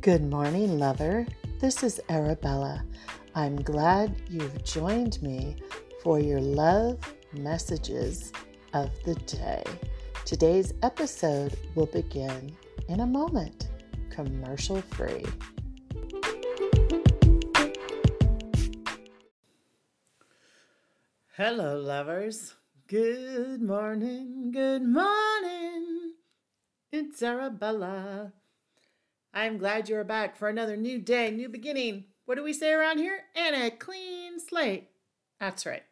Good morning, lover. This is Arabella. I'm glad you've joined me for your love messages of the day. Today's episode will begin in a moment, commercial free. Hello, lovers. Good morning. Good morning. It's Arabella. I'm glad you're back for another new day, new beginning. What do we say around here? And a clean slate. That's right.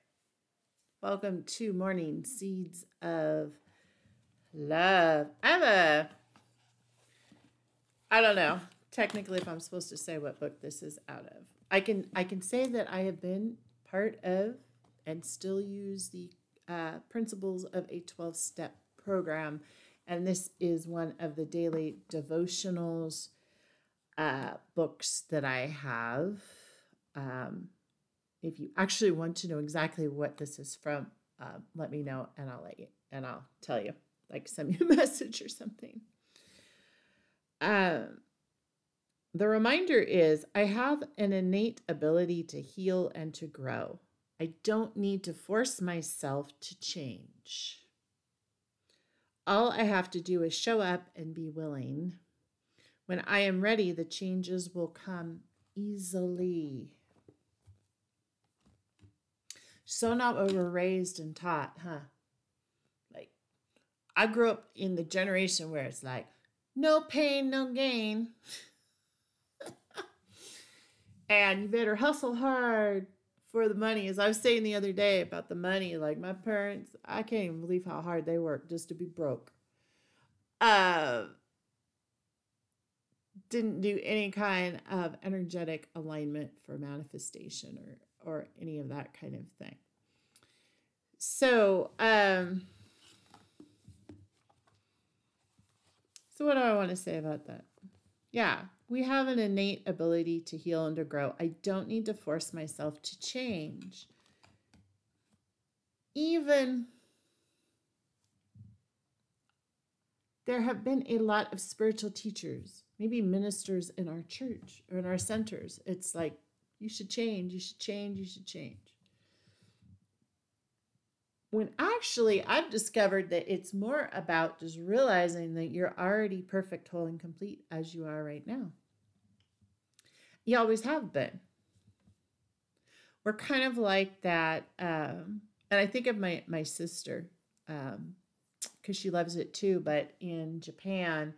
Welcome to Morning Seeds of Love. I have a, I don't know technically if I'm supposed to say what book this is out of. I can I can say that I have been part of and still use the uh, principles of a 12 step program. And this is one of the daily devotionals uh, books that I have. Um, if you actually want to know exactly what this is from, uh, let me know and I'll let you and I'll tell you, like send me a message or something. Um, the reminder is I have an innate ability to heal and to grow. I don't need to force myself to change. All I have to do is show up and be willing. When I am ready, the changes will come easily. So, not what we're raised and taught, huh? Like, I grew up in the generation where it's like, no pain, no gain. and you better hustle hard for the money. As I was saying the other day about the money, like my parents, I can't even believe how hard they work just to be broke. Uh, didn't do any kind of energetic alignment for manifestation or or any of that kind of thing. So, um, so what do I want to say about that? Yeah, we have an innate ability to heal and to grow. I don't need to force myself to change. Even there have been a lot of spiritual teachers, maybe ministers in our church or in our centers. It's like, you should change, you should change, you should change. When actually, I've discovered that it's more about just realizing that you're already perfect, whole, and complete as you are right now. You always have been. We're kind of like that. Um, and I think of my, my sister, because um, she loves it too. But in Japan,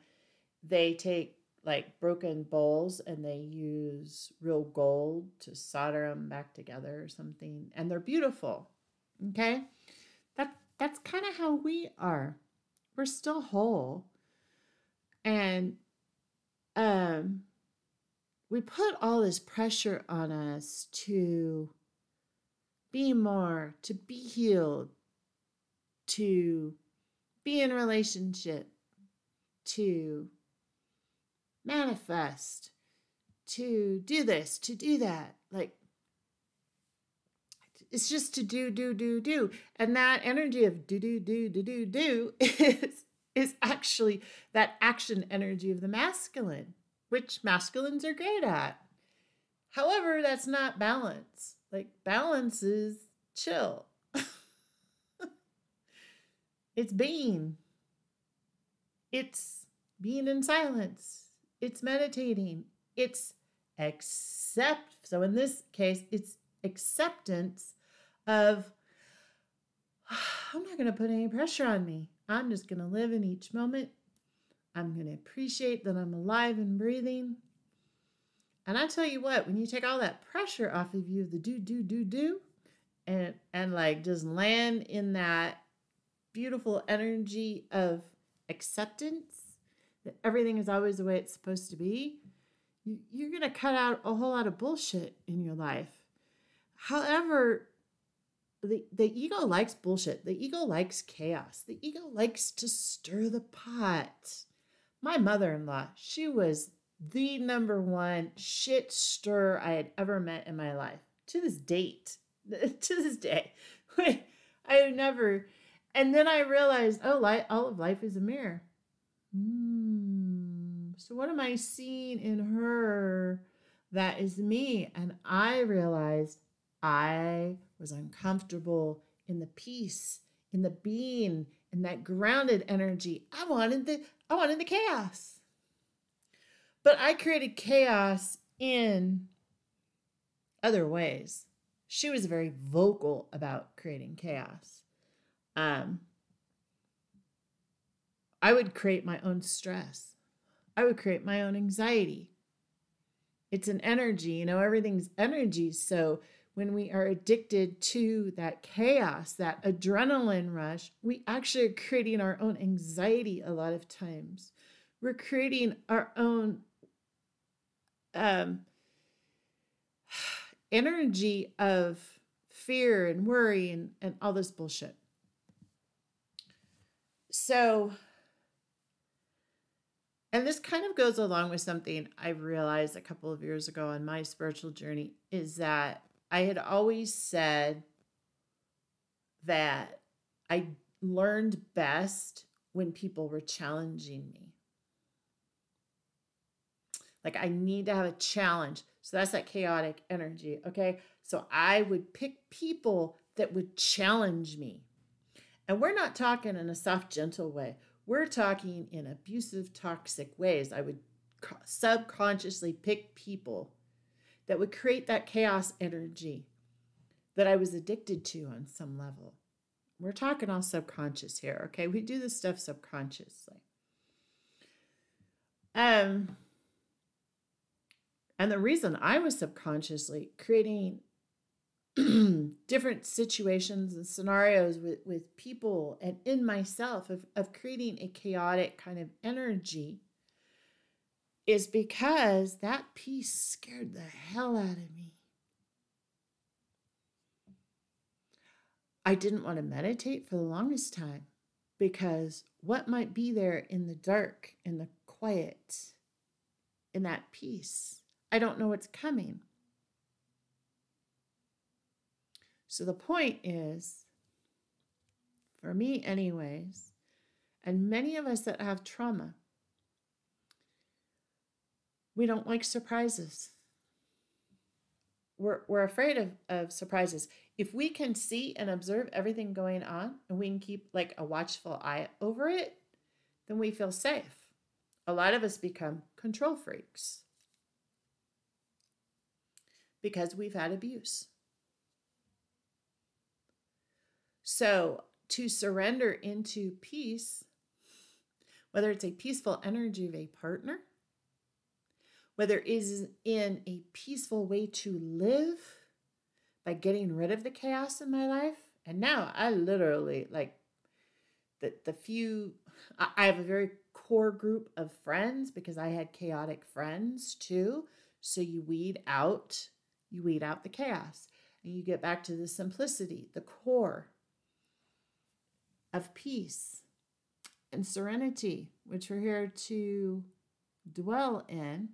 they take like broken bowls and they use real gold to solder them back together or something. And they're beautiful. Okay that's kind of how we are. We're still whole. And um we put all this pressure on us to be more, to be healed, to be in relationship, to manifest, to do this, to do that. Like it's just to do, do, do, do. And that energy of do, do, do, do, do, do is, is actually that action energy of the masculine, which masculines are great at. However, that's not balance. Like balance is chill. it's being. It's being in silence. It's meditating. It's accept. So in this case, it's acceptance of I'm not going to put any pressure on me. I'm just going to live in each moment. I'm going to appreciate that I'm alive and breathing. And I tell you what, when you take all that pressure off of you, the do, do, do, do, and and like just land in that beautiful energy of acceptance that everything is always the way it's supposed to be, you, you're going to cut out a whole lot of bullshit in your life. However, the, the ego likes bullshit. The ego likes chaos. The ego likes to stir the pot. My mother in law, she was the number one shit stir I had ever met in my life to this date. to this day. I never. And then I realized, oh, light, all of life is a mirror. Mm, So, what am I seeing in her that is me? And I realized I was uncomfortable in the peace, in the being, in that grounded energy. I wanted the I wanted the chaos. But I created chaos in other ways. She was very vocal about creating chaos. Um, I would create my own stress. I would create my own anxiety. It's an energy, you know, everything's energy. So when we are addicted to that chaos, that adrenaline rush, we actually are creating our own anxiety a lot of times. We're creating our own um, energy of fear and worry and, and all this bullshit. So, and this kind of goes along with something I realized a couple of years ago on my spiritual journey is that I had always said that I learned best when people were challenging me. Like I need to have a challenge. So that's that chaotic energy. Okay. So I would pick people that would challenge me. And we're not talking in a soft, gentle way. We're talking in abusive, toxic ways. I would subconsciously pick people that would create that chaos energy that I was addicted to on some level. We're talking all subconscious here, okay? We do this stuff subconsciously. Um, and the reason I was subconsciously creating different situations and scenarios with, with people and in myself of, of creating a chaotic kind of energy is because that peace scared the hell out of me. I didn't want to meditate for the longest time because what might be there in the dark, in the quiet, in that peace? I don't know what's coming. So the point is, for me, anyways, and many of us that have trauma, we don't like surprises. We're, we're afraid of, of surprises. If we can see and observe everything going on and we can keep like a watchful eye over it, then we feel safe. A lot of us become control freaks because we've had abuse. So, to surrender into peace, whether it's a peaceful energy of a partner, whether it is in a peaceful way to live by getting rid of the chaos in my life. And now I literally like the the few I have a very core group of friends because I had chaotic friends too. So you weed out you weed out the chaos and you get back to the simplicity, the core of peace and serenity, which we're here to dwell in.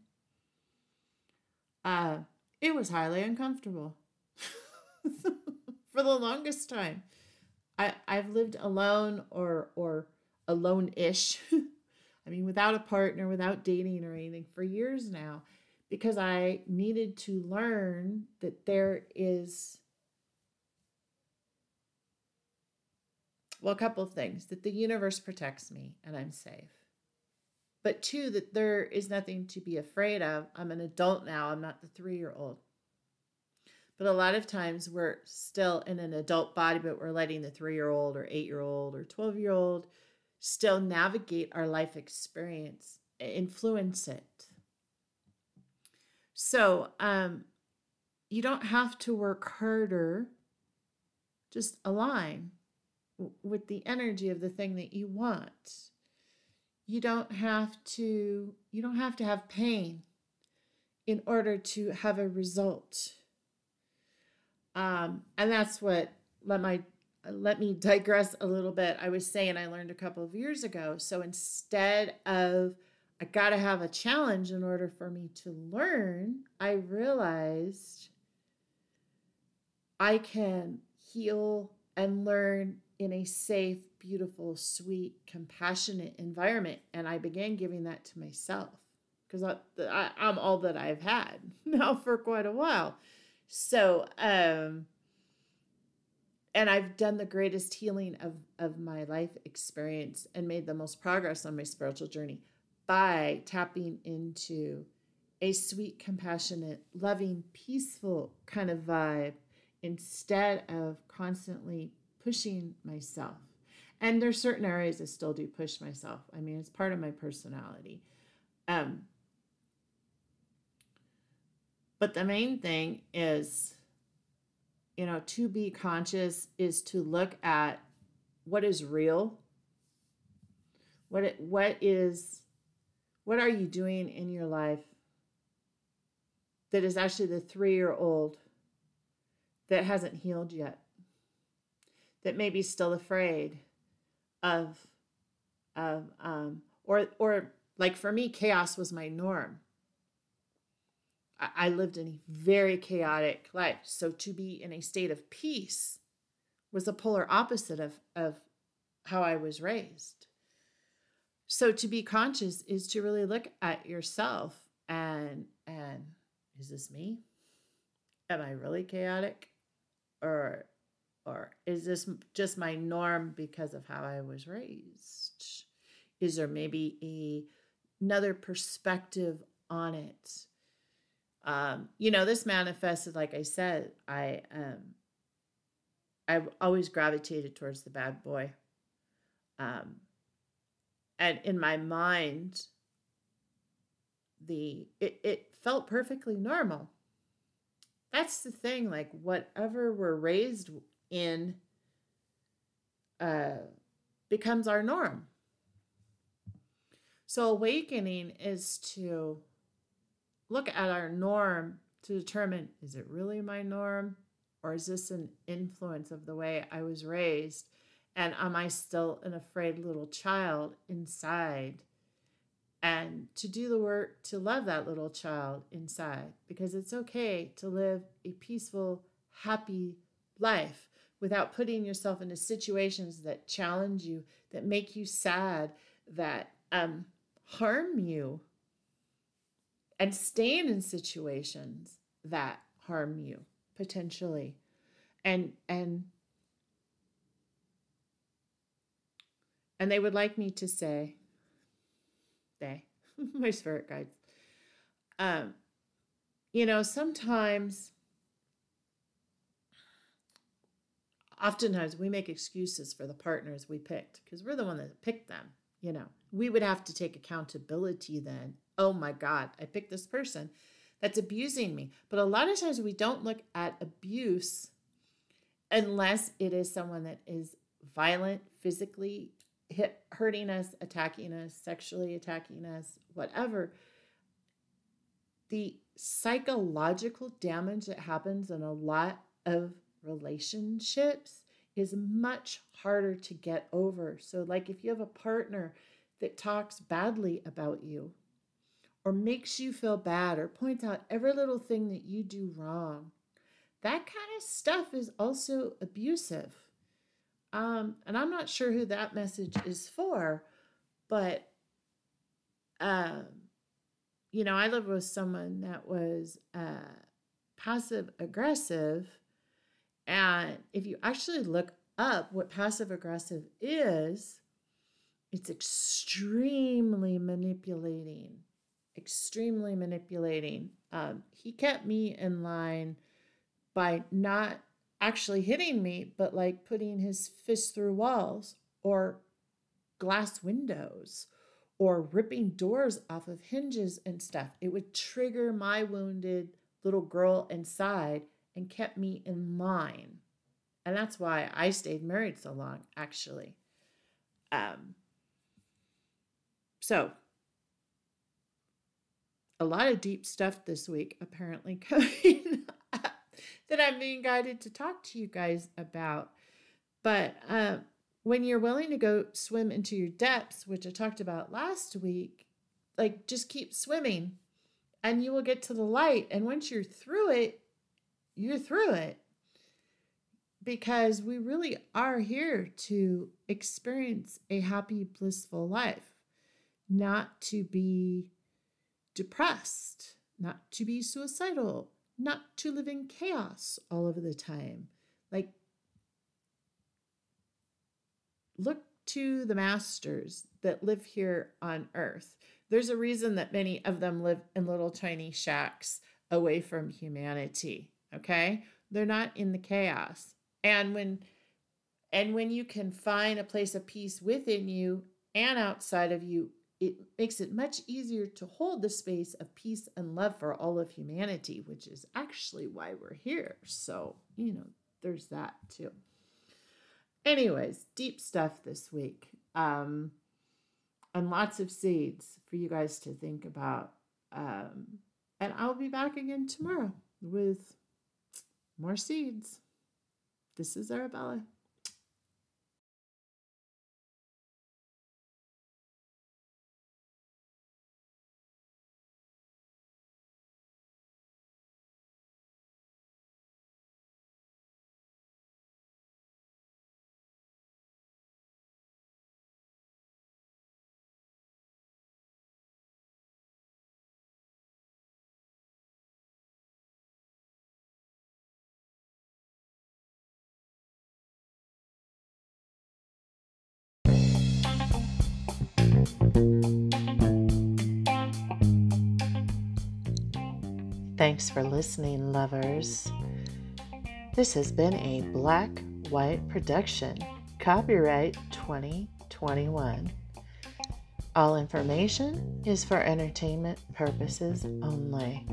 Uh, it was highly uncomfortable for the longest time. I, I've lived alone or or alone-ish. I mean, without a partner, without dating or anything for years now because I needed to learn that there is, well, a couple of things that the universe protects me and I'm safe. But two, that there is nothing to be afraid of. I'm an adult now, I'm not the three year old. But a lot of times we're still in an adult body, but we're letting the three year old or eight year old or 12 year old still navigate our life experience, influence it. So, um, you don't have to work harder. Just align with the energy of the thing that you want. You don't have to you don't have to have pain in order to have a result. Um, and that's what let my let me digress a little bit. I was saying I learned a couple of years ago. So instead of I got to have a challenge in order for me to learn, I realized I can heal and learn in a safe, beautiful, sweet, compassionate environment. And I began giving that to myself. because I, I, I'm all that I've had now for quite a while. So, um, and I've done the greatest healing of, of my life experience and made the most progress on my spiritual journey by tapping into a sweet, compassionate, loving, peaceful kind of vibe instead of constantly pushing myself. And there's certain areas I still do push myself. I mean, it's part of my personality. Um, but the main thing is, you know, to be conscious is to look at what is real. What it, what is what are you doing in your life that is actually the 3-year-old that hasn't healed yet? That may be still afraid of of um or or like for me chaos was my norm. I, I lived in a very chaotic life. So to be in a state of peace was the polar opposite of of how i was raised. So to be conscious is to really look at yourself and and is this me? Am i really chaotic? Or or is this just my norm because of how I was raised? Is there maybe a, another perspective on it? Um, you know, this manifested, like I said, I um I've always gravitated towards the bad boy. Um, and in my mind, the it, it felt perfectly normal. That's the thing, like whatever we're raised in uh, becomes our norm. So, awakening is to look at our norm to determine is it really my norm or is this an influence of the way I was raised? And am I still an afraid little child inside? And to do the work to love that little child inside because it's okay to live a peaceful, happy life without putting yourself into situations that challenge you, that make you sad, that um, harm you, and staying in situations that harm you potentially. And and and they would like me to say, they, my spirit guides, um, you know, sometimes oftentimes we make excuses for the partners we picked because we're the one that picked them you know? We would have to take accountability then oh my god i picked this person that's abusing me. But a lot of times we don't look at abuse unless it is someone that is violent physically hit, hurting us attacking us sexually attacking us whatever. The psychological damage that happens in a lot of relationships is much harder to get over. So, like if you have a partner that talks badly about you, or makes you feel bad, or points out every little thing that you do wrong, that kind of stuff is also abusive. Um, and I'm not sure who that message is for, but um, you know, I lived with someone that was uh, passive aggressive and if you actually look up what passive aggressive is, it's extremely manipulating, extremely manipulating. Um, he kept me in line by not actually hitting me, but like putting his fist through walls or glass windows or ripping doors off of hinges and stuff. It would trigger my wounded little girl inside and kept me in line. And that's why I stayed married so long, actually. Um, so, a lot of deep stuff this week apparently coming up that I'm being guided to talk to you guys about. But uh, when you're willing to go swim into your depths, which I talked about last week, like just keep swimming and you will get to the light. And once you're through it, you're through it because we really are here to experience a happy, blissful life, not to be depressed, not to be suicidal, not to live in chaos all of the time. Like, look to the masters that live here on earth. There's a reason that many of them live in little tiny shacks away from humanity, okay? They're not in the chaos. And when and when you can find a place of peace within you and outside of you, it makes it much easier to hold the space of peace and love for all of humanity, which is actually why we're here. So, you know, there's that too. Anyways, deep stuff this week. Um, and lots of seeds for you guys to think about. Um, and I'll be back again tomorrow with more seeds. This is Arabella. Thanks for listening, lovers. This has been a Black White production, copyright 2021. All information is for entertainment purposes only.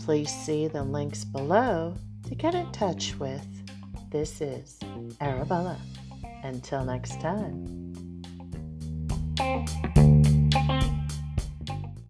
Please see the links below to get in touch with. This is Arabella. Until next time.